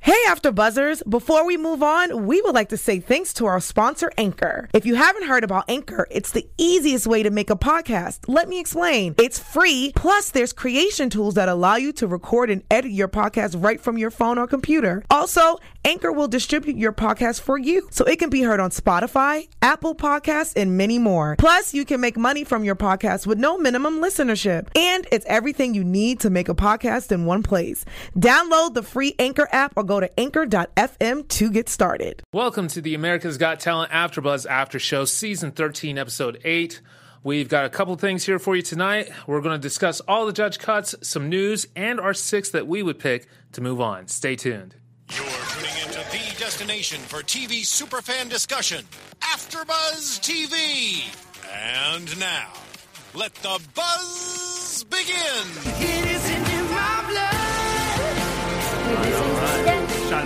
Hey, After Buzzers! Before we move on, we would like to say thanks to our sponsor, Anchor. If you haven't heard about Anchor, it's the easiest way to make a podcast. Let me explain. It's free, plus, there's creation tools that allow you to record and edit your podcast right from your phone or computer. Also, Anchor will distribute your podcast for you so it can be heard on Spotify, Apple Podcasts, and many more. Plus, you can make money from your podcast with no minimum listenership. And it's everything you need to make a podcast in one place. Download the free Anchor app or go to anchor.fm to get started. Welcome to the America's Got Talent AfterBuzz After Show, Season 13, Episode 8. We've got a couple things here for you tonight. We're going to discuss all the judge cuts, some news, and our six that we would pick to move on. Stay tuned. You're tuning into the destination for TV superfan discussion, AfterBuzz TV. And now, let the buzz begin.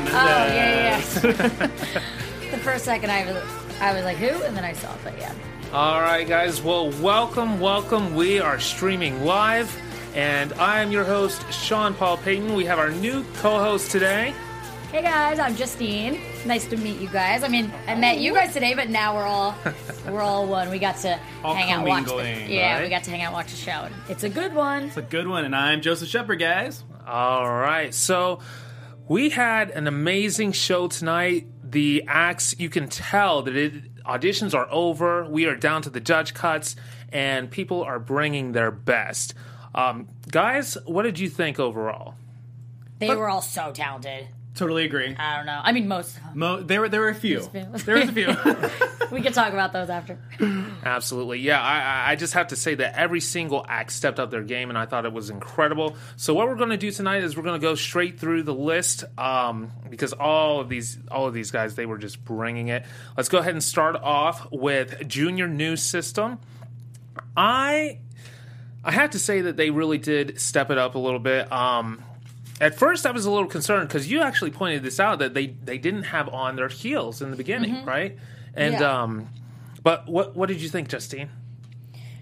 Oh yeah, yeah. yeah. the first second I was, I was like, who? And then I saw it, but yeah. All right, guys. Well, welcome, welcome. We are streaming live, and I am your host, Sean Paul Payton. We have our new co host today. Hey guys, I'm Justine. Nice to meet you guys. I mean, I met you guys today, but now we're all we're all one. We got to All hang out, watch the, yeah, right? we got to hang out, watch the show. and It's a good one. It's a good one, and I'm Joseph Shepherd, guys. All right. So we had an amazing show tonight. The acts, you can tell that it, auditions are over. We are down to the judge cuts, and people are bringing their best. Um, guys, what did you think overall? They were all so talented. Totally agree. I don't know. I mean, most. Mo- there were there were a few. There was a few. We could talk about those after. Absolutely. Yeah, I, I- I just have to say that every single act stepped up their game, and I thought it was incredible. So what we're going to do tonight is we're going to go straight through the list um, because all of these all of these guys they were just bringing it. Let's go ahead and start off with Junior New System. I I have to say that they really did step it up a little bit. Um, at first, I was a little concerned because you actually pointed this out that they they didn't have on their heels in the beginning, right? And Yeah. um, but what what did you think, Justine?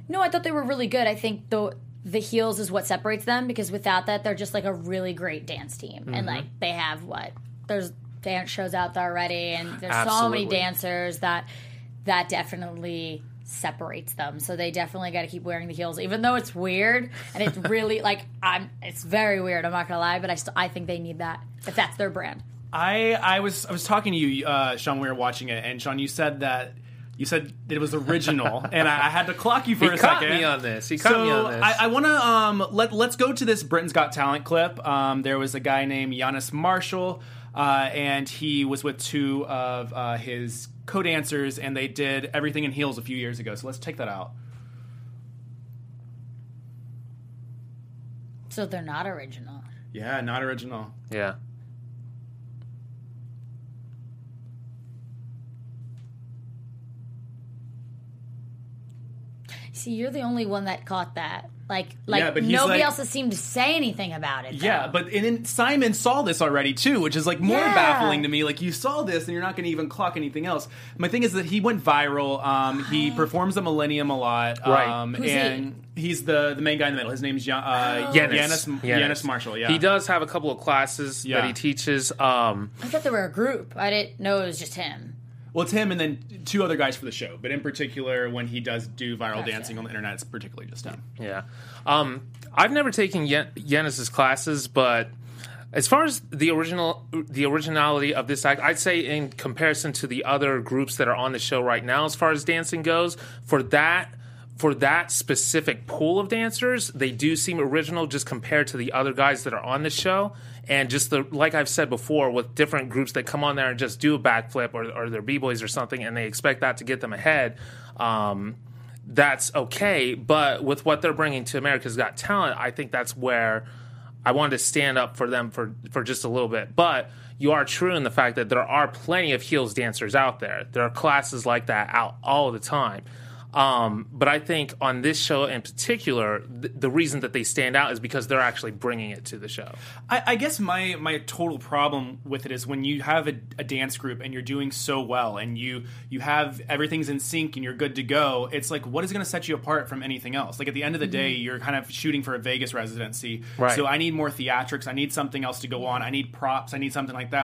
No, I thought they were really good. I think the the heels is what separates them because without that, they're just like a really great dance team, and like they have what there's dance shows out there already, and there's so many dancers that that definitely separates them. So they definitely got to keep wearing the heels, even though it's weird and it's really like I'm. It's very weird. I'm not gonna lie, but I still I think they need that if that's their brand. I I was I was talking to you, uh, Sean. when We were watching it, and Sean, you said that you said it was original, and I, I had to clock you for He a caught second. me on this. He caught so me on this. I, I want to um, let let's go to this Britain's Got Talent clip. Um, there was a guy named Yanis Marshall, uh, and he was with two of uh, his co-dancers, and they did everything in heels a few years ago. So let's take that out. So they're not original. Yeah, not original. yeah. See, you're the only one that caught that. Like, like Yeah, but nobody like- else has seemed to say anything about it. Yeah, but and then Simon saw this already too, which is like more Yeah. baffling to me. Like you saw this and you're not going to even clock anything else. My thing is that he went viral. Um, he performs the Millennium a lot, Right. Um, Who's he? and he's the the main guy in the middle. His name's Gian- uh, Yanis. Yanis, Yanis Marshall. Yeah, He does have a couple of classes Yeah. that he teaches. Um, I thought they were a group. I didn't know it was just him. Well, it's him and then two other guys for the show. But in particular, when he does do viral Gotcha. dancing on the internet, it's particularly just him. yeah. Um, I've never taken Yen- classes, but as far as the original, the originality of this act, I'd say in comparison to the other groups that are on the show right now, as far as dancing goes, for that. For that specific pool of dancers, they do seem original just compared to the other guys that are on the show. And just the like I've said before, with different groups that come on there and just do a backflip or, or they're b boys or something, and they expect that to get them ahead. Um, that's okay. But with what they're bringing to America's Got Talent, I think that's where I wanted to stand up for them for for just a little bit. But you are true in the fact that there are plenty of heels dancers out there. There are classes like that out all the time. Um, but I think on this show in particular, th- the reason that they stand out is because they're actually bringing it to the show. I, I guess my my total problem with it is when you have a, a dance group and you're doing so well and you you have everything's in sync and you're good to go. It's like what is going to set you apart from anything else? Like at the end of the day, you're kind of shooting for a Vegas residency. Right. So I need more theatrics. I need something else to go on. I need props. I need something like that.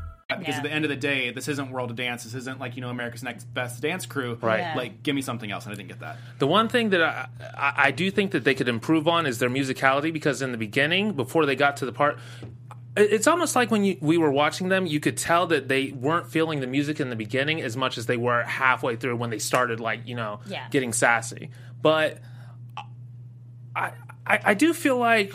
Because Yeah. at the end of the day, this isn't World of Dance. This isn't like you know America's Next Best Dance Crew. Right. Yeah. Like, give me something else, and I didn't get that. The one thing that I, I, I do think that they could improve on is their musicality because in the beginning, before they got to the part, it's almost like when you, we were watching them, you could tell that they weren't feeling the music in the beginning as much as they were halfway through when they started, like you know, Yeah. getting sassy. But I, I, I do feel like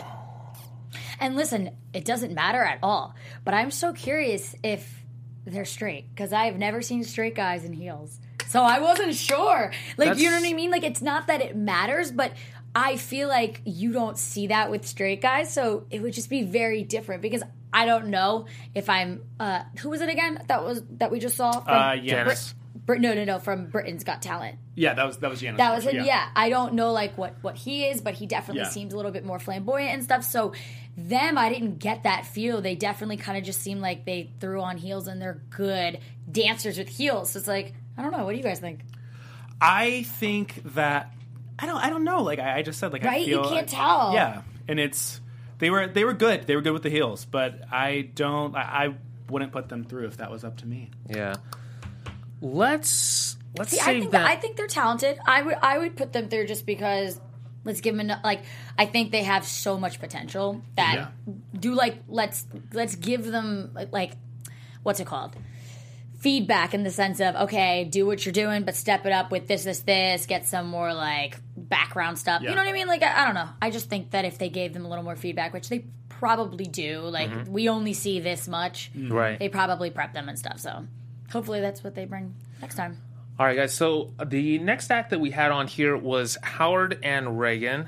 And listen, it doesn't matter at all. But I'm so curious if they're straight because I have never seen straight guys in heels. So I wasn't sure. Like, you know what I mean? Like, it's not that it matters, but I feel like you don't see that with straight guys. So it would just be very different because I don't know if I'm. uh Who was it again? That was that we just saw. From Uh. Janice. Brit- no, no, no. From Britain's Got Talent. Yeah, that was that was Yanis. That was Marshall, him. Yeah. I don't know like what what he is, but he definitely Yeah. seems a little bit more flamboyant and stuff. So them, I didn't get that feel. They definitely kind of just seem like they threw on heels and they're good dancers with heels. So it's like I don't know. What do you guys think? I think that I don't I don't know. Like I, I just said, like I Right? You can't tell. Yeah, and it's they were they were good. They were good with the heels, but I don't. I, I wouldn't put them through if that was up to me. yeah. Let's let's See, I think that. I think they're talented. I would I would put them there just because. Let's give them like I think they have so much potential that Yeah. do like let's let's give them like what's it called feedback in the sense of okay do what you're doing but step it up with this this this get some more like background stuff you know what i mean like I, I don't know i just think that if they gave them a little more feedback which they probably do like mm-hmm. we only see this much right. they probably prep them and stuff so hopefully that's what they bring next time All right, guys. So the next act that we had on here was Howard and Reagan.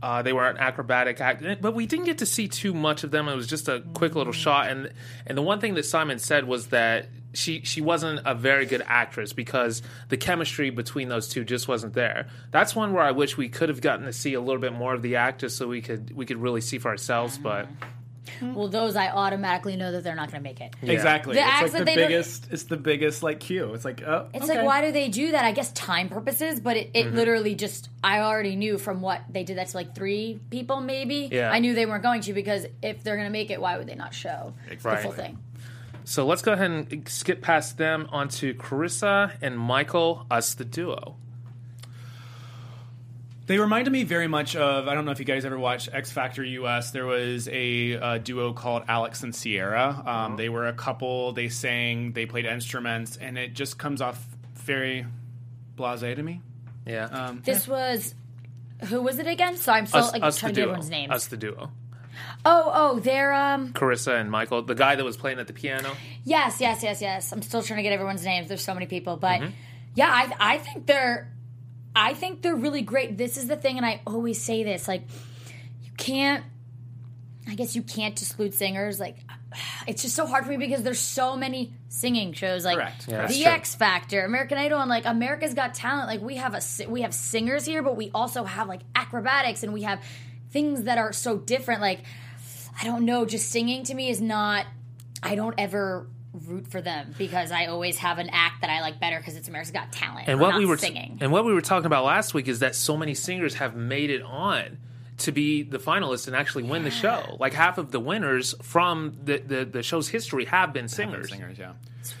Uh, they were an acrobatic act, but we didn't get to see too much of them. It was just a quick little shot, and and the one thing that Simon said was that she she wasn't a very good actress because the chemistry between those two just wasn't there. That's one where I wish we could have gotten to see a little bit more of the act, just so we could we could really see for ourselves. But well those i automatically know that they're not going to make it Exactly. The it's acts like that the they don't- biggest. It's the biggest like cue. It's like oh, It's okay. like, why do they do that? I guess time purposes, but it, it Mm-hmm. literally just, I already knew from what they did that to like three people, maybe. Yeah. I knew they weren't going to because if they're going to make it, why would they not show the Right. full thing? so let's go ahead and skip past them onto Carissa and Michael, us the duo. They reminded me very much of I don't know if you guys ever watched X Factor US. There was a, uh duo called Alex and Sierra. Um, They were a couple. They sang. They played instruments, and it just comes off very blasé to me. Yeah. Um, This was, who was it again? So I'm still us, like, us trying the to get everyone's names. Us the duo. Oh, oh, they're, um, Carissa and Michael, the guy that was playing at the piano. yes, yes, yes, yes. I'm still trying to get everyone's names. There's so many people, but Mm-hmm. yeah, I, I think they're, I think they're really great. This is the thing, and I always say this, like, you can't I guess you can't exclude singers. Like, it's just so hard for me because there's so many singing shows, like Correct. Yeah, that's The true. X Factor, American Idol, and like America's Got Talent. Like, we have a we have singers here, but we also have like acrobatics, and we have things that are so different. Like, I don't know, just singing to me is not. I don't ever root for them because I always have an act that I like better because it's America's Got Talent. And what not we were singing. and what we were talking about last week is that so many singers have made it on to be the finalists and actually win the show. Like half of the winners from the, the, the show's history have been singers. Singers, yeah.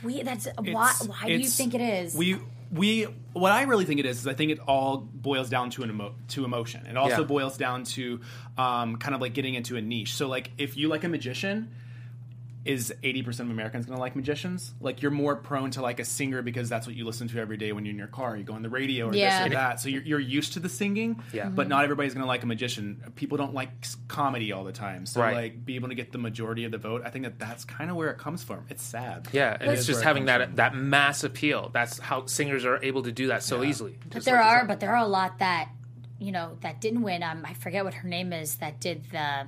we, that's why. It's- Why do you think it is? We we what I really think it is is I think it all boils down to an emo- to emotion. It also Yeah. boils down to um, kind of like getting into a niche. So like if you like a magician, is 80% of Americans going to like magicians? Like you're more prone to like a singer because that's what you listen to every day when you're in your car. You go on the radio or Yeah. this or that. So you're, you're used to the singing. Yeah. But not everybody's going to like a magician. People don't like comedy all the time. So Right. like be able to get the majority of the vote. I think that that's kind of where it comes from. It's sad. Yeah, and It it's just where it having that from. that mass appeal. That's how singers are able to do that so easily. But Just there like are, but there are a lot that you know that didn't win. Um, I forget what her name is that did the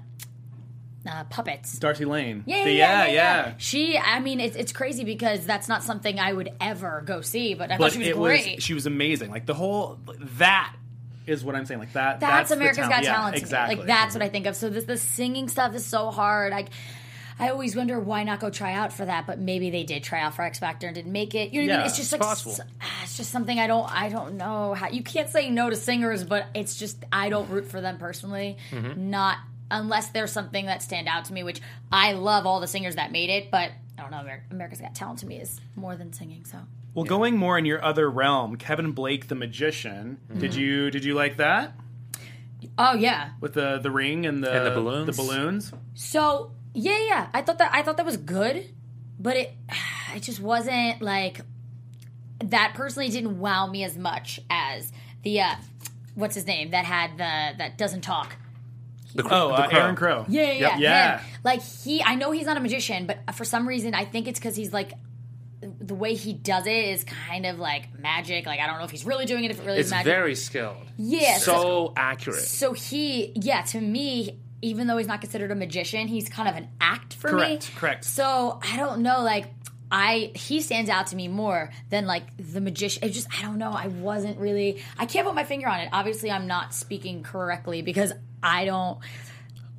uh, puppets. Darci Lynne. Yeah, The- yeah, yeah, yeah, yeah. She, I mean, it's, it's crazy because that's not something I would ever go see. But I But thought she was it great. was she was amazing. Like the whole that is what I'm saying. Like that. that's, the America's talent. Got Yeah, Talent. Exactly. Like that's what I think of. So this the singing stuff is so hard. Like I always wonder why not go try out for that, but maybe they did try out for X Factor and didn't make it. You know what I mean? It's just like possible. ah, it's just something I don't I don't know how you can't say no to singers, but it's just I don't root for them personally. Mm-hmm. Not unless there's something that stand out to me, which I love all the singers that made it, but I don't know. Amer- America's Got Talent to me is more than singing. So Well, going more in your other realm, Kevin Blake, the magician. Mm-hmm. Did you did you like that oh yeah, with the the ring and the And the balloons? The balloons. So yeah, yeah, I thought that I thought that was good, but it it just wasn't like that. Personally, didn't wow me as much as the uh, what's his name that had the that doesn't talk. The cr- Oh, the uh, crow. Aaron Crow. Yeah, yeah, yeah. him. Like he, I know he's not a magician, but for some reason, I think it's because he's like. The way he does it is kind of like magic. Like I don't know if he's really doing it. If it really It's is magic. very skilled. Yeah, So accurate. So he, yeah, to me, even though he's not considered a magician, he's kind of an act for Correct, me. correct. So I don't know, like. I he stands out to me more than like the magician. It just I don't know. I wasn't really. I can't put my finger on it. Obviously, I'm not speaking correctly because I don't.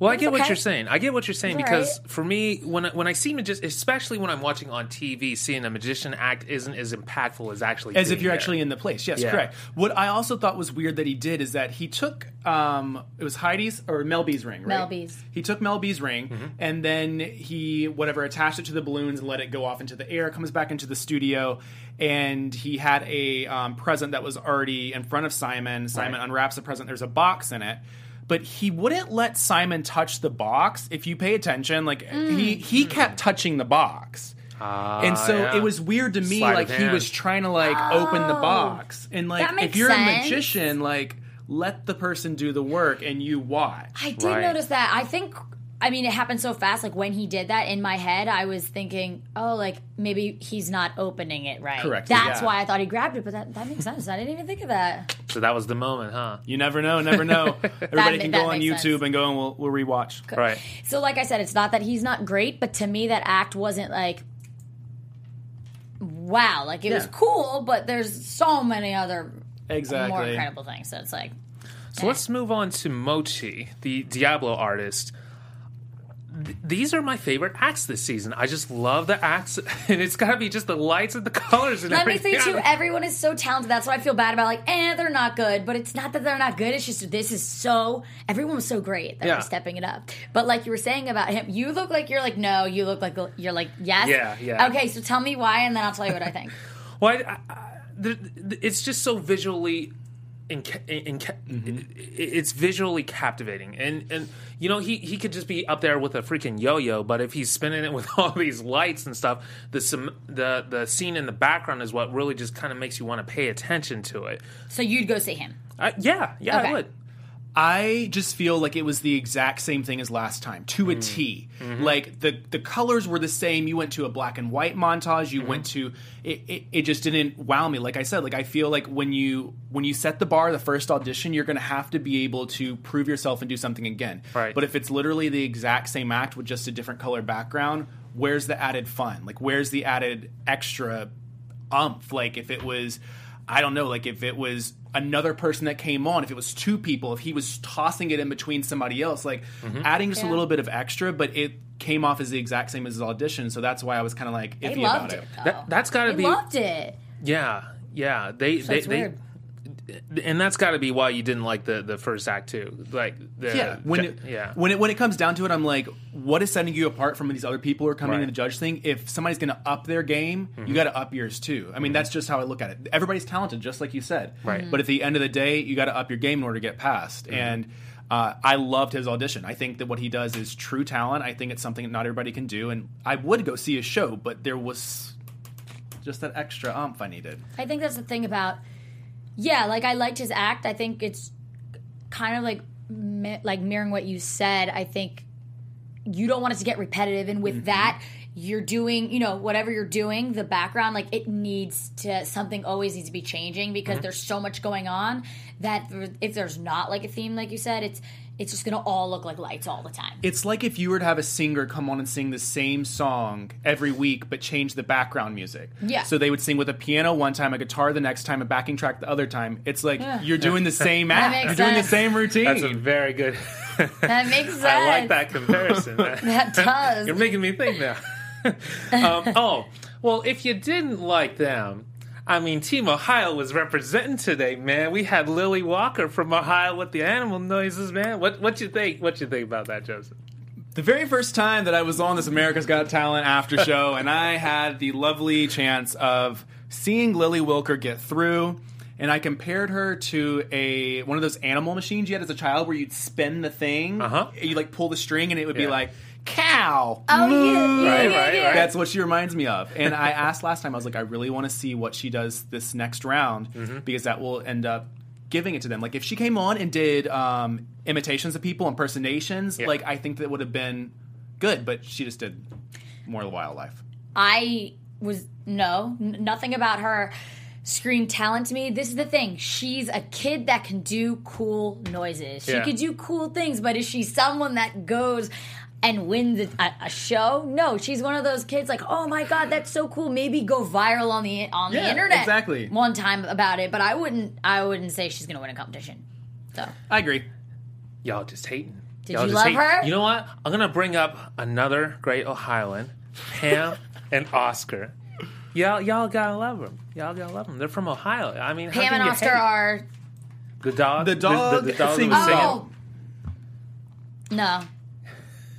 Well, I It's get what you're saying. I get what you're saying It's because alright. for me, when I, when I see magician, especially when I'm watching on TV, seeing a magician act isn't as impactful as actually As if you're there. actually in the place. Yes, Yeah. correct. What I also thought was weird that he did is that he took um it was Heidi's or Mel B's ring, right? Mel B's. He took Mel B's ring Mm-hmm. and then he whatever attached it to the balloons and let it go off into the air. Comes back into the studio and he had a um, present that was already in front of Simon. Simon Right. unwraps the present. There's a box in it. But he wouldn't let Simon touch the box. If you pay attention, like Mm. he he kept touching the box. and so yeah. it was weird to me, Sleight of like he was trying to like open the Oh. box, and like if you're sense. a magician, like let the person do the work and you watch. I did Right. notice that. I think. I mean, it happened so fast. Like when he did that in my head, I was thinking, "Oh, like maybe he's not opening it right." Correct, That's yeah. why I thought he grabbed it. But that, that makes sense. I didn't even think of that. So that was the moment, huh? You never know, never know. Everybody ma- can that go on YouTube sense. and go and we'll, we'll rewatch. Right. So, like I said, it's not that he's not great, but to me, that act wasn't like, wow, like it was cool. But there's so many other Exactly. more incredible things. So it's like, So let's eh. move on to Mochi, the Diablo artist. Th- These are my favorite acts this season. I just love the acts, and it's got to be just the lights and the colors and let me say too, everyone is so talented. That's what I feel bad about. Like, eh, they're not good, but it's not that they're not good. It's just this is so. Everyone was so great that Yeah. they're stepping it up. But like you were saying about him, you look like you're like no. You look like you're like yes. Yeah, yeah. Okay, so tell me why, and then I'll tell you what I think. Well, I, I, it's just so visually. In, in, mm-hmm. it's visually captivating, and and you know he he could just be up there with a freaking yo-yo, but if he's spinning it with all these lights and stuff, the some the the scene in the background is what really just kind of makes you want to pay attention to it. So you'd go see him. I, yeah, yeah, Okay. I would. I just feel like it was the exact same thing as last time, to Mm. a T. Mm-hmm. Like the the colors were the same. You went to a black and white montage. You went Mm-hmm. to it, it. It just didn't wow me. Like I said, like I feel like when you when you set the bar, the first audition, you're going to have to be able to prove yourself and do something again. Right. But if it's literally the exact same act with just a different color background, where's the added fun? Like where's the added extra umph? Like if it was, I don't know, like if it was another person that came on, if it was two people, if he was tossing it in between somebody else, like mm-hmm. adding just a little bit of extra, but it came off as the exact same as his audition. So that's why I was kind of like They iffy loved about it. it. That- that's gotta be- loved it. Yeah, yeah. They So they, it's they weird. And that's got to be why you didn't like the the first act too. Like the Yeah, when ju- it, yeah. when it when it comes down to it, I'm like, what is setting you apart from these other people who are coming Right. in the judge thing? If somebody's going to up their game, Mm-hmm. you got to up yours too. I mean, that's just how I look at it. Everybody's talented, just like you said. Right. But at the end of the day, you got to up your game in order to get past. Mm-hmm. And Uh, I loved his audition. I think that what he does is true talent. I think it's something that not everybody can do, and I would go see his show, but there was just that extra umph I needed. I think that's the thing about, yeah, like I liked his act. I think it's kind of like mi- like mirroring what you said. I think you don't want it to get repetitive, and with mm-hmm. that, you're doing, you know, whatever you're doing, the background, like it needs to something always needs to be changing because mm-hmm. there's so much going on that if there's not like a theme, like you said, it's it's just gonna all look like lights all the time. It's like if you were to have a singer come on and sing the same song every week, but change the background music. Yeah. So they would sing with a piano one time, a guitar the next time, a backing track the other time. It's like you're doing the same act. makes You're doing the sense. same routine. That's a very good. That makes sense. I like that comparison. That does. You're making me think now. um, oh, well, if you didn't like them, I mean, Team Ohio was representing today, man. We had Lilly Wilker from Ohio with the animal noises, man. What what you think? What you think about that, Joseph? The very first time that I was on this America's Got Talent after show, and I had the lovely chance of seeing Lilly Wilker get through, and I compared her to a one of those animal machines you had as a child where you'd spin the thing, Uh-huh. you like pull the string, and it would be like cow. Oh yeah, yeah, Right, yeah, right, yeah. right. That's what she reminds me of. And I asked last time, I was like, I really want to see what she does this next round Mm-hmm. because that will end up giving it to them. Like if she came on and did um, imitations of people, impersonations, Yeah. like I think that would have been good. But she just did more of the wildlife. I was no, n- nothing about her screamed talent to me. This is the thing. She's a kid that can do cool noises. She Yeah. could do cool things, but is she someone that goes and wins a, a, a show? No, she's one of those kids like, "Oh my god, that's so cool. Maybe go viral on the on the internet." exactly. One time about it, but I wouldn't I wouldn't say she's going to win a competition. So, I agree. Y'all just hating. Did Y'all you love hating. her? You know what? I'm gonna bring up another great Ohioan, Pam and Oscar. Y'all, y'all gotta love them. Y'all gotta love them. They're from Ohio. I mean, Pam and Oscar hate? are the dog. The dog The, the, dog sings that singing. Oh. No.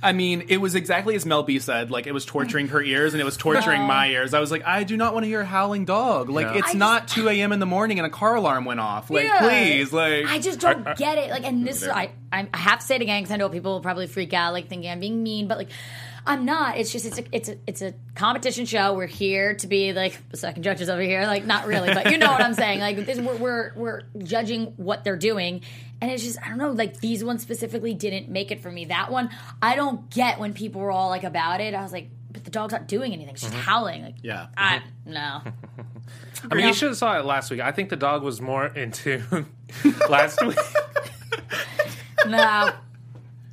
I mean, it was exactly as Mel B said. Like it was torturing her ears and it was torturing my ears. I was like, I do not want to hear a howling dog. Like No. it's I not two a.m. in the morning and a car alarm went off. Like Yeah. please, like I just don't get it. Like, and this is I, I have to say it again because I know people will probably freak out, like thinking I'm being mean, but like, I'm not. It's just it's a it's a it's a competition show. We're here to be like the second judges over here, like not really, but you know what I'm saying. Like this, we're we're we're judging what they're doing, and it's just I don't know. Like these ones specifically didn't make it for me. That one I don't get when people were all like about it. I was like, but the dog's not doing anything. It's just mm-hmm. howling. Like Yeah. I mm-hmm. no. I mean, you should have saw it last week. I think the dog was more into last week. No.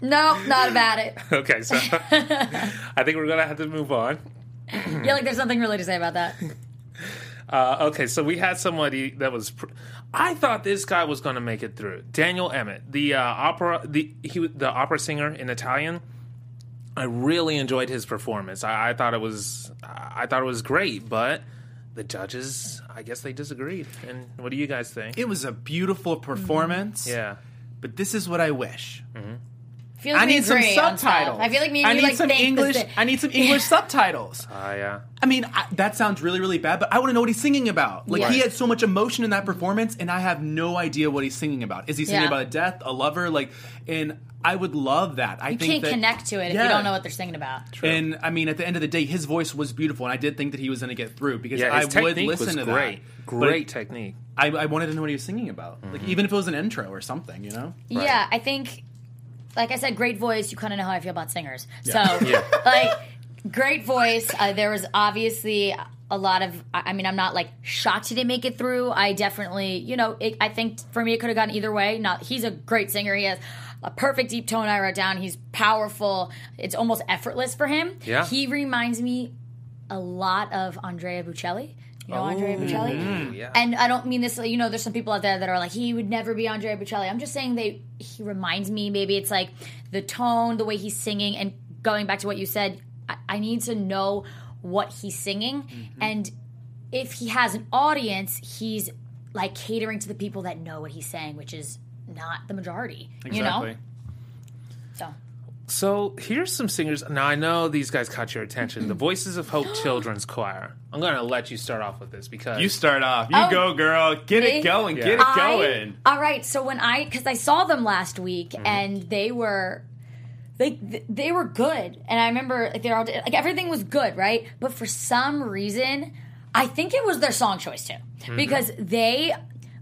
No, not about it. Okay, so I think we're gonna have to move on. Yeah, like there's nothing really to say about that. Uh, okay, so we had somebody that was. Pr- I thought this guy was going to make it through. Daniel Emmett, the uh, opera, the he, the opera singer in Italian. I really enjoyed his performance. I, I thought it was, I thought it was great, but the judges, I guess they disagreed. And what do you guys think? it was a beautiful performance. yeah, But this is what I wish. Feel like I need some agree on stuff. subtitles. I feel like me and I need like some English. I need some English subtitles. uh, yeah. I mean, I, that sounds really, really bad, but I want to know what he's singing about. Like, he had so much emotion in that performance, and I have no idea what he's singing about. Is he singing Yeah. about a death, a lover? Like, and I would love that. I You think can't that, connect to it if you don't know what they're singing about. And I mean, at the end of the day, his voice was beautiful, and I did think that he was going to get through because Yeah, I his would listen was to great. that. Great technique. I, I wanted to know what he was singing about, Mm-hmm. like even if it was an intro or something, you know. Yeah, I think, like I said, great voice. You kind of know how I feel about singers. So, Yeah. like, great voice. Uh, there was obviously a lot of. I I mean, I'm not like shocked he didn't make it through. I definitely, you know, it, I think for me it could have gone either way. Not he's a great singer. He has a perfect deep tone. I wrote down. He's powerful. It's almost effortless for him. Yeah. he reminds me a lot of Andrea Bocelli. You know Andrea oh. Bocelli? Mm-hmm. Yeah. And I don't mean this, you know, there's some people out there that are like, he would never be Andrea Bocelli. I'm just saying they, he reminds me, maybe it's like the tone, the way he's singing, and going back to what you said, I, I need to know what he's singing. Mm-hmm. And if he has an audience, he's like catering to the people that know what he's saying, which is not the majority, you know? Exactly. So, So here's some singers. Now I know these guys caught your attention. The Voices of Hope Children's Choir. I'm going to let you start off with this because You start off. You Oh, go, girl. Get they- it going. Yeah. Get it I- going. all right, so when I because I saw them last week Mm-hmm. and they were they they were good, and I remember like, they're all like everything was good, right? But for some reason, I think it was their song choice too, Mm-hmm. because they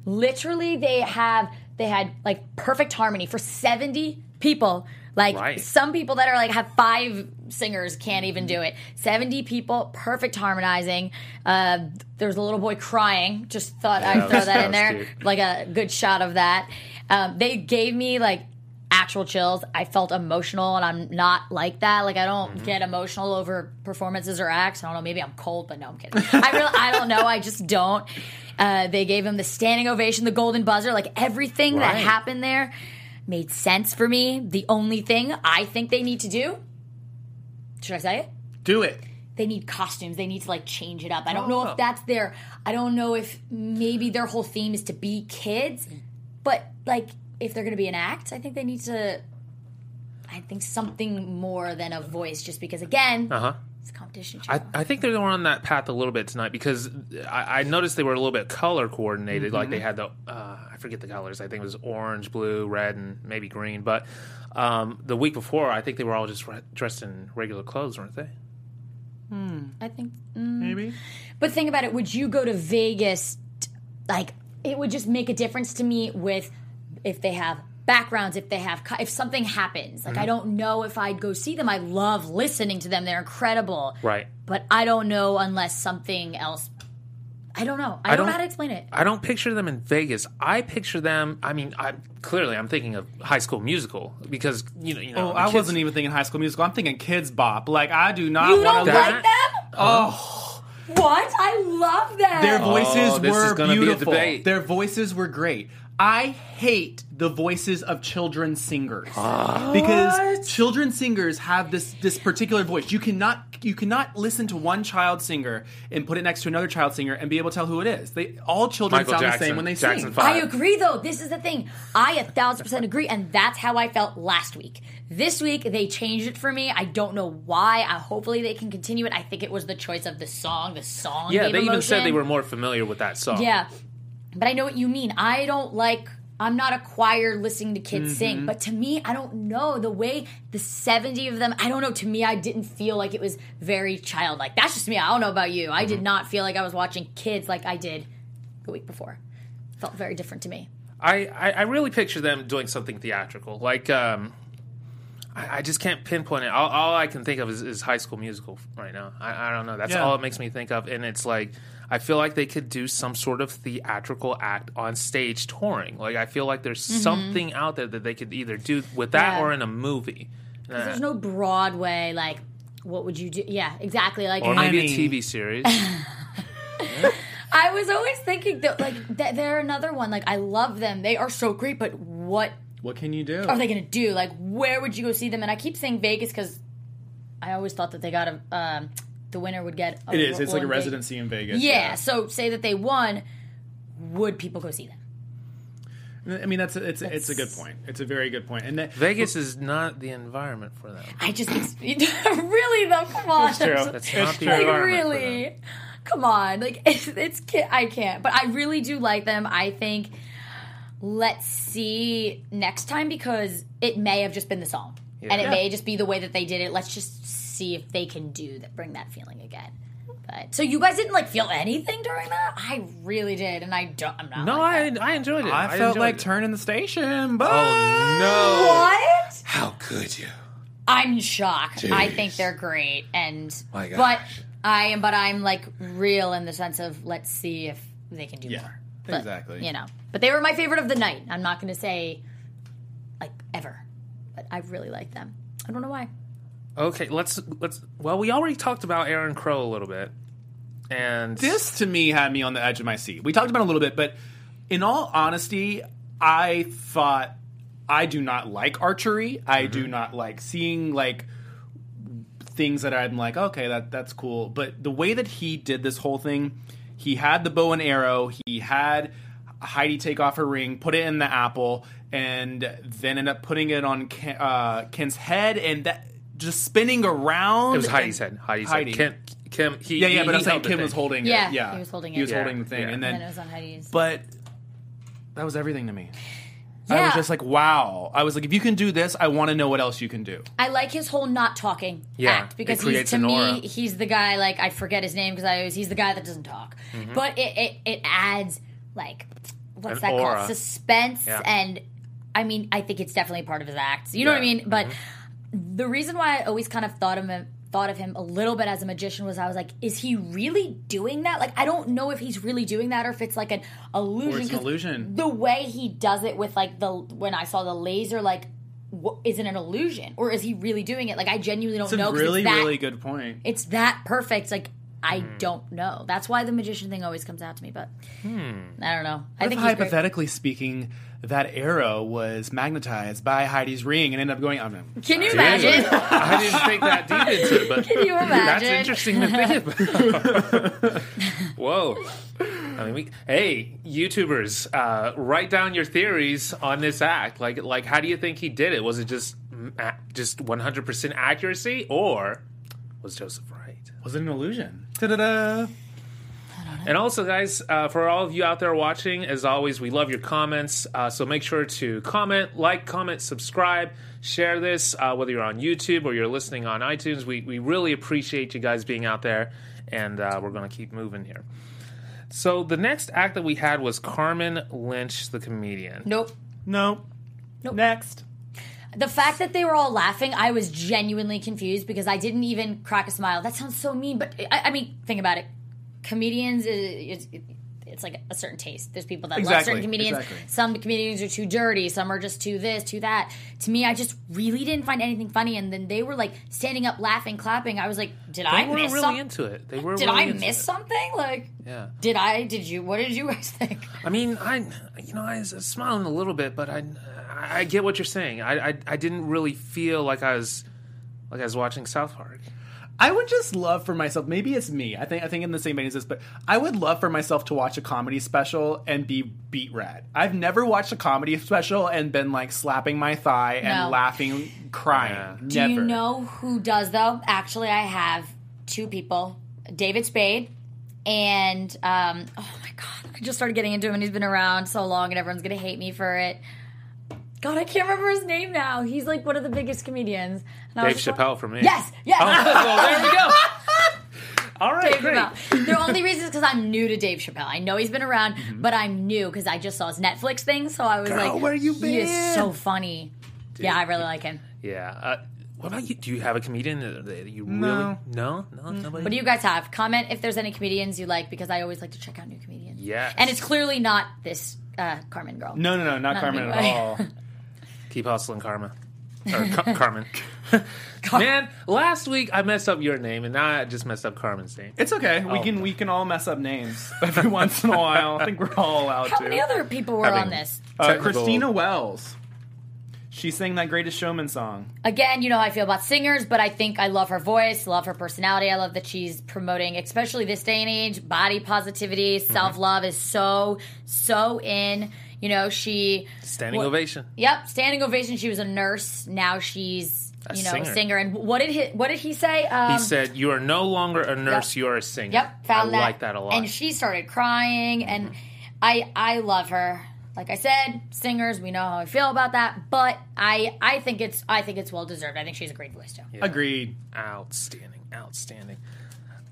literally they have they had like perfect harmony for seventy people. Like Right. some people that are like have five singers can't even do it. Seventy people, perfect harmonizing. Uh, there's a little boy crying. Just thought Yeah, I'd throw that in there, cute. like a good shot of that. Um, they gave me like actual chills. I felt emotional, and I'm not like that. Like I don't Mm-hmm. get emotional over performances or acts. I don't know. Maybe I'm cold, but no, I'm kidding. I really, I don't know. I just don't. Uh, they gave him the standing ovation, the golden buzzer, like everything that happened there made sense for me. The only thing I think they need to do, should I say it? Do it. they need costumes. They need to like change it up. I don't know if that's their. I don't know if maybe their whole theme is to be kids, but like if they're going to be an act, I think they need to. I think something more than a voice, just because again, uh huh. it's a competition show. I, I think they were on that path a little bit tonight because I, I noticed they were a little bit color coordinated. Like they had the uh, forget the colors. I think it was orange, blue, red, and maybe green. But um, the week before, I think they were all just re- dressed in regular clothes, weren't they? I think, mm. Maybe. but think about it. Would you go to Vegas? t- Like it would just make a difference to me with if they have backgrounds, if they have if something happens. Mm-hmm. Like I don't know if I'd go see them. I love listening to them. They're incredible. Right. but I don't know unless something else. I don't know. I, I don't, know don't- how to explain it. I don't picture them in Vegas. I picture them. I mean, I clearly I'm thinking of High School Musical because you know, you know. Oh, I kids- wasn't even thinking High School Musical. I'm thinking Kidz Bop. Like I do not You want don't to. that- like them? Oh, What? I love them. their voices Oh, this is were gonna be a beautiful. debate. Their voices were great. I hate the voices of children singers because children singers have this this particular voice. You cannot you cannot listen to one child singer and put it next to another child singer and be able to tell who it is. They all children Michael sound Jackson. the same when they Jackson sing. Five. I agree, though. This is the thing. I a thousand percent agree, and that's how I felt last week. This week they changed it for me. I don't know why. I hopefully they can continue it. I think it was the choice of the song. The song. Yeah, gave they even said they were more familiar with that song. Yeah, but I know what you mean. I don't like. I'm not a choir listening to kids Mm-hmm. sing, but to me, I don't know the way the 70 of them. I don't know. To me, I didn't feel like it was very childlike. That's just me. I don't know about you. I Mm-hmm. did not feel like I was watching kids like I did the week before. felt very different to me. I, I, I really picture them doing something theatrical. Like, um, I, I just can't pinpoint it. All, all I can think of is, is High School Musical right now. I, I don't know. That's Yeah. all it makes me think of. And it's like, I feel like they could do some sort of theatrical act on stage touring. Like, I feel like there's something out there that they could either do with that Yeah. or in a movie. Uh, There's no Broadway like. What would you do? Yeah, exactly. Like or maybe a TV series. I was always thinking that like that they're another one. Like I love them. They are so great, but what What can you do? are they going to do? Like, where would you go see them? And I keep saying Vegas because I always thought that they got a um, the winner would get. A it is. It's like a in Vegas. residency in Vegas. Yeah, So say that they won, would people go see them? I mean, that's a, it's a, it's a good point. It's a very good point. And that, Vegas is not the environment for them. I just really though. Come on, true. That's not the like environment for really. them. Come on, like it's, it's I can't, but I really do like them. I think let's see next time because it may have just been the song, and it Yeah. may just be the way that they did it. Let's just see if they can do that, bring that feeling again. But so you guys didn't like feel anything during that? I really did, and I don't. I'm not. No, like that. I, I enjoyed it. I felt enjoyed like it. turning the station, but Oh, no. What? How could you? I'm shocked. I think they're great, and My but. I am, but I'm like real in the sense of let's see if they can do Yeah, more. But, exactly. You know, but they were my favorite of the night. I'm not going to say like ever, but I really like them. I don't know why. Okay, let's let's. Well, we already talked about Aaron Crow a little bit, and this to me had me on the edge of my seat. We talked about it a little bit, but in all honesty, I thought I do not like archery. I do not like seeing like things that I'm like, okay, that that's cool. But the way that he did this whole thing, he had the bow and arrow, he had Heidi take off her ring, put it in the apple, and then end up putting it on Ken, uh, Ken's head, and that just spinning around. It was Heidi's head. Heidi's Heidi. head. Kim, Kim, he, Yeah, yeah, he- but I'm saying the Kim was thing. holding Yeah, it. Yeah, he was holding it. He was Yeah, holding the thing, yeah. and And then then it was on Heidi's. but that was everything to me. I was just like, wow. I was like, if you can do this, I want to know what else you can do. I like his whole not talking Yeah, act because he's to me he's the guy like I forget his name because I always he's the guy that doesn't talk, Mm-hmm. but it, it it adds like what's An that aura. called suspense Yeah. and I mean I think it's definitely part of his act. You know what I mean? But Mm-hmm. The reason why I always kind of thought of him thought of him a little bit as a magician was I was like, is he really doing that? Like I don't know if he's really doing that or if it's like an illusion. Or it's an illusion. The way he does it with like the when I saw the laser, like. Is it an illusion, or is he really doing it? Like I genuinely don't know. A really, it's that, really good point. It's that perfect. Like I Hmm. don't know. That's why the magician thing always comes out to me. But I don't know. I think he's great. hypothetically speaking, that arrow was magnetized by Heidi's ring and ended up going. I'm Can you imagine? I didn't think that deep into it, but Can you imagine? that's interesting to think about. Whoa. I mean, we, hey, YouTubers, uh, write down your theories on this act. Like, like, how do you think he did it? Was it just, mm, just 100% accuracy, or was Joseph right? Was it an illusion? Ta-da-da. And also, guys, uh, for all of you out there watching, as always, we love your comments. Uh, so make sure to comment, like, comment, subscribe, share this, uh, whether you're on YouTube or you're listening on iTunes. We, we really appreciate you guys being out there, and uh, we're going to keep moving here. So the next act that we had was Carmen Lynch, the comedian. nope. No. Next. The fact that they were all laughing, I was genuinely confused because I didn't even crack a smile. That sounds so mean, but I, I mean, think about it. Comedians, uh, it's, it's like a certain taste. There's people that love certain comedians. exactly. Some comedians are too dirty. Some are just too this, too that. To me, I just really didn't find anything funny. And then they were like standing up, laughing, clapping. I was like, did They I were miss really something? into it. They were. Did really I miss it. something? Like, Yeah. did I? Did you? What did you guys think? I mean, I, you know, I was smiling a little bit, but I, I get what you're saying. I, I, I didn't really feel like I was, like I was watching South Park. I would just love for myself. Maybe it's me. I think I think in the same vein as this, but I would love for myself to watch a comedy special and be beat red. I've never watched a comedy special and been like slapping my thigh and No. laughing, crying. Yeah. Do Never. you know who does though? Actually, I have two people: David Spade and um, oh my god, I just started getting into him, and he's been around so long, and everyone's gonna hate me for it. God, I can't remember his name now. He's like one of the biggest comedians. And I Dave was just Chappelle for me. Yes, yes. Oh, there we go. All right, Dave great. Chappelle. The only reason is because I'm new to Dave Chappelle. I know he's been around, Mm-hmm. but I'm new because I just saw his Netflix thing. So I was Girl, like, where you He is so funny. yeah, I really like him. Yeah. Uh, what about you? Do you have a comedian that that you No. really no no nobody? What do you guys have? Comment if there's any comedians you like because I always like to check out new comedians. Yeah. And it's clearly not this uh, Carmen girl. No, no, no, not Not Carmen at all. Keep hustling, Karma. Or Car- Carmen. Man, last week I messed up your name, and now I just messed up Carmen's name. It's okay. We Oh. can we can all mess up names every once in a while. I think we're all allowed How to. many other people were Having- on this? uh, technical- Christina Wells. She sang that Greatest Showman song. Again, you know how I feel about singers, but I think I love her voice, love her personality. I love that she's promoting, especially this day and age, body positivity, Mm-hmm. self love is so, so in. You know, she. Standing what- ovation. Yep, standing ovation. She was a nurse. Now she's, A you know, singer. a singer. And what did he? What did he say? Um, He said, "You are no longer a nurse; you are a singer." Yep, found I that. like that a lot. And she started crying, and I I love her. Like I said, singers, we know how I feel about that, but I I think it's I think it's well deserved. I think she's a great voice too. Agreed. outstanding, outstanding.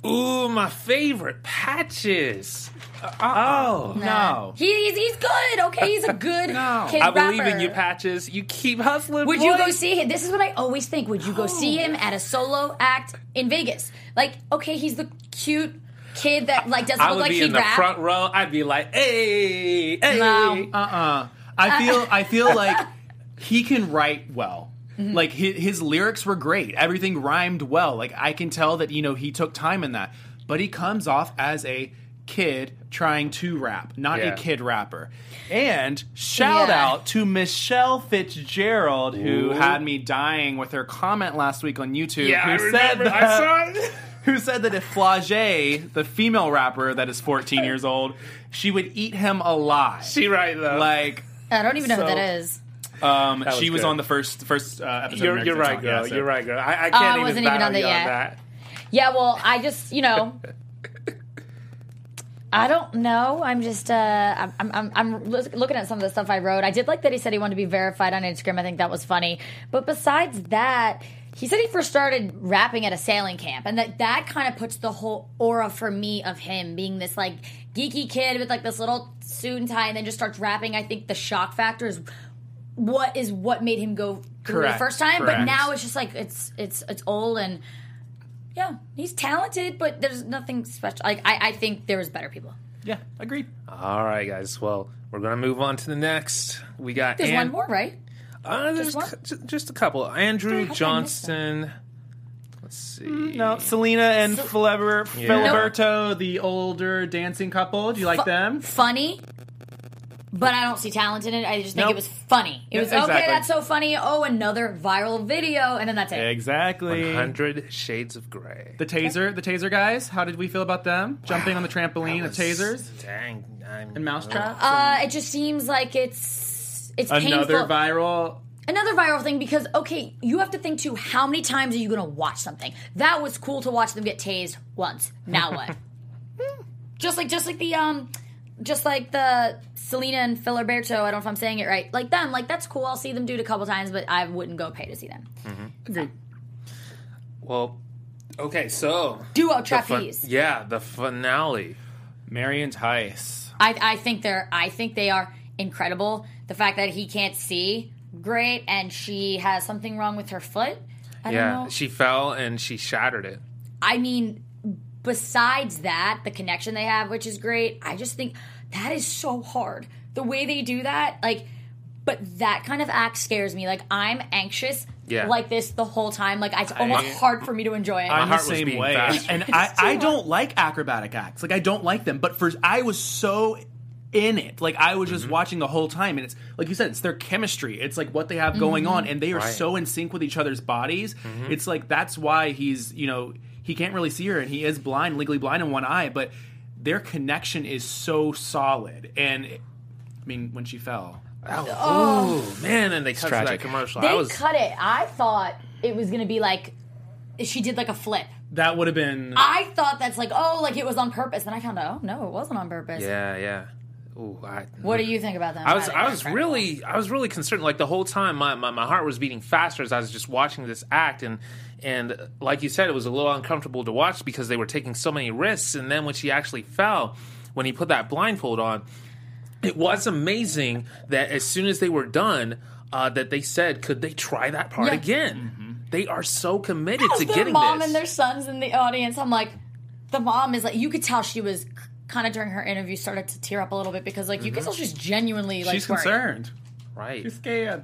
Ooh, my favorite patches. Uh-uh. oh, No. He, he's he's good. Okay, he's a good No. kid I believe rapper. in you, patches. You keep hustling. Would you go see him? This is what I always think. Would you go see him at a solo act in Vegas? Like, okay, he's the cute kid that like doesn't I look would like be he in the front row. I'd be like, "Hey, hey." No. Uh-uh. I feel I feel like he can write well. Mm-hmm. Like his, his lyrics were great. Everything rhymed well. Like I can tell that you know he took time in that. But he comes off as a kid trying to rap, not Yeah. a kid rapper. And shout Yeah. out to Michelle Fitzgerald who had me dying with her comment last week on YouTube Yeah, who I said remember. that I saw it. who said that if Flau'jae, the female rapper that is 14 years old, she would eat him alive. She right though. like I don't even know So- who that is. Um, That she was was good. on the first first uh, episode. you're of you're right, girl. Yeah, so- You're right, girl. I, I I can't wasn't even even on that you on yet. that. Yeah, well, I just, you know, I don't know. I'm just, uh, I'm, I'm, I'm looking at some of the stuff I wrote. I did like that he said he wanted to be verified on Instagram. I think that was funny. But besides that, he said he first started rapping at a sailing camp, and that that kind of puts the whole aura for me of him being this like geeky kid with like this little suit and tie, and then just starts rapping. I think the shock factor is what is what made him go through Correct, the first time. correct. But now it's just like it's it's it's old and yeah, he's talented, but there's nothing special. Like I, I think there was better people. Yeah, agreed. All right, guys. Well, we're gonna move on to the next. We got There's An- one more, right? Uh, there's Just one? cu- just a couple. Andrew How did I miss Johnston. Let's see. No, Selena and Filiber- Yeah. Filiberto, the older dancing couple. Do you like Fu- them? Funny, but I don't see talent in it. I just think Nope. it was funny. It Yeah, was okay. That's so funny. Oh, another viral video, and then that's it. Exactly. 100 Shades of Grey. The taser, the taser guys. How did we feel about them jumping on the trampoline of tasers Dang. I'm, and mousetrap. Uh, it just seems like it's it's Another painful. viral. Another viral thing because okay, you have to think too. How many times are you going to watch something? That was cool to watch them get tased once. Now what? just like just like the um, just like the Selena and Filiberto. I don't know if I'm saying it right. Like them, like that's cool. I'll see them do it a couple times, but I wouldn't go pay to see them. Mm-hmm. Agreed. Well, okay, so. Duo the fin- trapeze. yeah, the finale. Mary and Tyce. I, I think they're I think they are incredible. The fact that he can't see, great, and she has something wrong with her foot. I don't Yeah, know. she fell and she shattered it. I mean, besides that, the connection they have, which is great, I just think that is so hard. The way they do that, like, but that kind of act scares me. Like, I'm anxious Yeah. like this the whole time. Like, it's almost hard for me to enjoy it. I'm the heart was same beating way, faster. and I, I don't like acrobatic acts. Like I don't like them, but for I was so in it. Like I was just Mm-hmm. watching the whole time, and it's like you said, it's their chemistry. It's like what they have going on, and they are Right. so in sync with each other's bodies. Mm-hmm. It's like that's why he's you know he can't really see her, and he is blind, legally blind in one eye, but their connection is so solid. And I mean, when she fell, Oh, oh man, and they cut to that commercial. they I was cut it. I thought it was going to be like, she did like a flip. that would have been. I thought that's like, oh, like it was on purpose. Then I found out, oh, no, it wasn't on purpose. Yeah, yeah. Ooh, I, What do you think about that? I was I was really I was really concerned. Like the whole time, my, my, my heart was beating faster as I was just watching this act, and and like you said, it was a little uncomfortable to watch because they were taking so many risks. And then when she actually fell, when he put that blindfold on, it was amazing that as soon as they were done, uh, that they said, "Could they try that part Yeah. again?" They are so committed to their getting mom this. and their sons in the audience. I'm like, the mom is like, you could tell she was kind of during her interview started to tear up a little bit because like you Mm-hmm. could tell she's genuinely like she's worried. concerned. right. She's scared.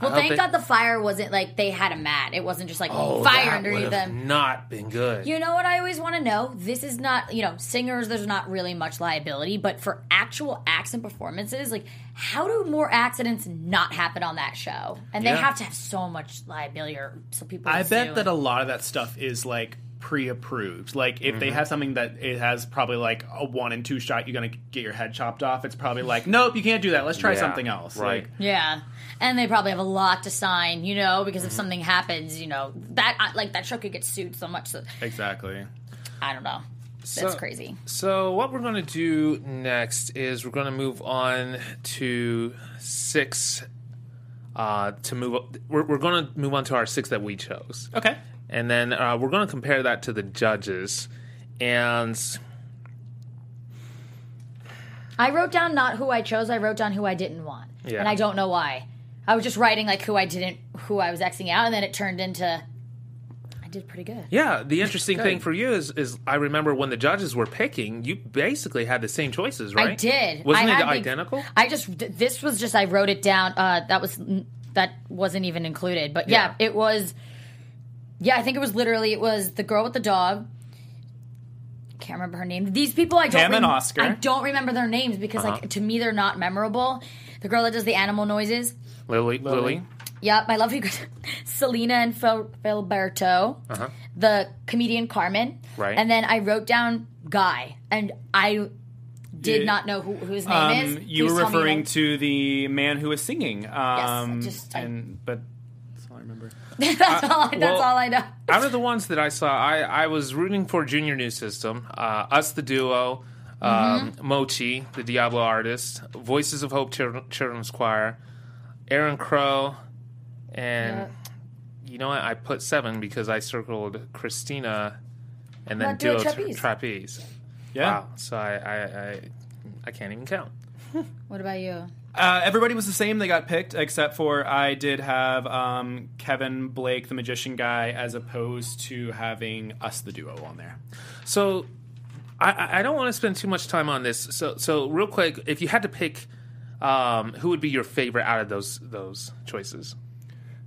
Well, thank they- God the fire wasn't like they had a mat. It wasn't just like Oh, fire underneath them. not been good. You know what I always want to know? This is not, you know, singers, there's not really much liability, but for actual acts and performances, like, how do more accidents not happen on that show? And they have to have so much liability or so people I bet that a lot of that stuff is like pre-approved. Like if they have something that it has probably like a one and two shot, you're gonna get your head chopped off. It's probably like, nope, you can't do that. Let's try Yeah, something else. right. Like, Yeah, and they probably have a lot to sign, you know, because Mm-hmm. if something happens, you know, that like that show could get sued so much. So exactly. I don't know. That's crazy. So what we're going to do next is we're going to move on to six. Uh, to move, we're, we're going to move on to our six that we chose, Okay. And then uh, we're going to compare that to the judges. And I wrote down not who I chose. I wrote down who I didn't want, Yeah. and I don't know why. I was just writing like who I didn't, who I was xing out, and then it turned into. I did pretty good. yeah, the interesting thing for you is, is I remember when the judges were picking, you basically had the same choices, right? I did. Wasn't I it had the- identical? I just this was just I wrote it down. Uh, that was that wasn't even included, but yeah, Yeah. it was. Yeah, I think it was literally it was the girl with the dog. Can't remember her name. These people I don't Pam and Oscar. I don't remember their names because Uh-huh. like to me they're not memorable. The girl that does the animal noises. Lily, Lily. Yep, I love you guys. Selena and Phil, Philberto, the comedian Carmen, Uh-huh. Right. And then I wrote down Guy, and I did Yeah. not know who, who his name Um, is. you Please were tell me referring know. to the man who was singing. Um, just- I- and but that's all I remember. that's all. I, that's well- all I know. Out of the ones that I saw, I, I was rooting for Junior New System, uh, Us the Duo, um, Mochi, the Diablo artist, Voices of Hope Children, Children's Choir, Aaron Crow, and you know what? I put seven because I circled Christina and then Duo Duo Tra- Trapeze? Trapeze. Yeah. Wow. So I, I, I, I can't even count. What about you? Uh, everybody was the same. They got picked, except for I did have um, Kevin Blake, the magician guy, as opposed to having us, the duo, on there. So I- I, I don't want to spend too much time on this. So, so real quick, if you had to pick, um, who would be your favorite out of those those choices?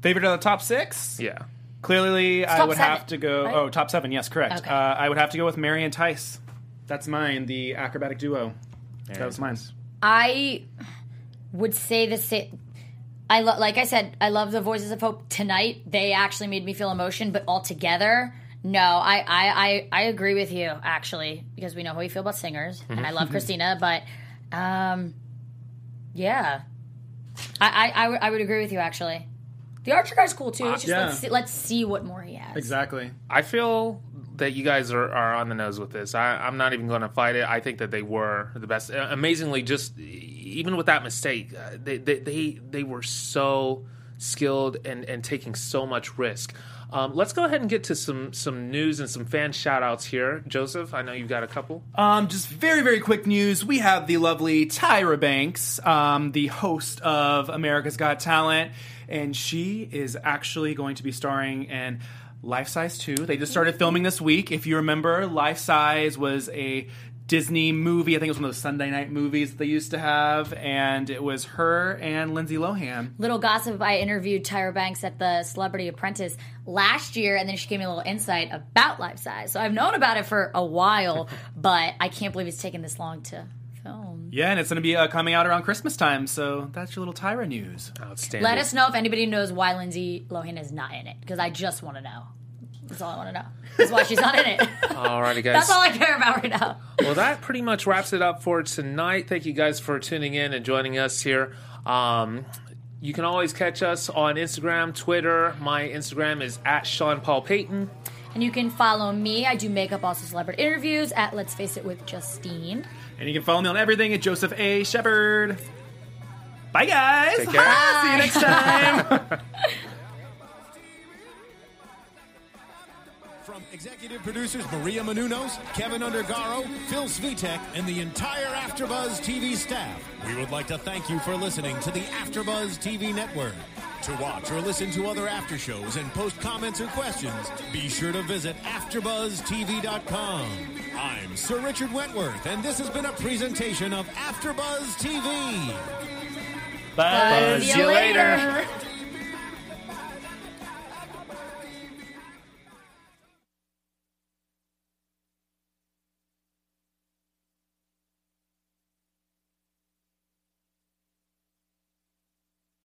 Favorite of the top six? Yeah. Clearly, I top would seven, have to go. right? Oh, top seven. Yes, correct. Okay. Uh, I would have to go with Mary and Tyce. That's mine, the acrobatic duo. that was mine. I would say the same. I lo- like I said, I love the Voices of Hope tonight. They actually made me feel emotion, but altogether, no. I I, I, I agree with you actually because we know how we feel about singers, and I love Christina, but um, yeah, I I, I, would, I would agree with you actually. The Archer guy's cool too. It's just yeah. let's see, let's see what more he has. Exactly. I feel that you guys are, are on the nose with this. I, I'm not even going to fight it. I think that they were the best. Uh, Amazingly, just even with that mistake, uh, they, they they they were so skilled and and taking so much risk. Um, let's go ahead and get to some some news and some fan shout outs here. Joseph, I know you've got a couple. Um, just very, very quick news. We have the lovely Tyra Banks, um, the host of America's Got Talent, and she is actually going to be starring in Life Size 2. They just started filming this week. If you remember, Life Size was a Disney movie. I think it was one of those Sunday night movies that they used to have, and it was her and Lindsay Lohan. Little gossip, I interviewed Tyra Banks at the Celebrity Apprentice last year, and then she gave me a little insight about Life Size. So I've known about it for a while, but I can't believe it's taken this long to film. Yeah, and it's going to be uh, coming out around Christmas time, so that's your little Tyra news. Outstanding. Let us know if anybody knows why Lindsay Lohan is not in it, because I just want to know. That's all I want to know. That's why she's not in it. Alrighty, guys. That's all I care about right now. well, that pretty much wraps it up for tonight. Thank you guys for tuning in and joining us here. Um, you can always catch us on Instagram, Twitter. My Instagram is at Sean Paul Payton. And you can follow me. I do makeup, also celebrity interviews at Let's Face It with Justine. And you can follow me on everything at Joseph A. Shepherd. Bye, guys. Take care. See you next time. From executive producers Maria Menounos, Kevin Undergaro, Phil Svitek, and the entire AfterBuzz TV staff, we would like to thank you for listening to the AfterBuzz TV network. To watch or listen to other after shows and post comments or questions, be sure to visit AfterBuzzTV.com. I'm Sir Richard Wentworth, and this has been a presentation of AfterBuzz TV. Buzz you later.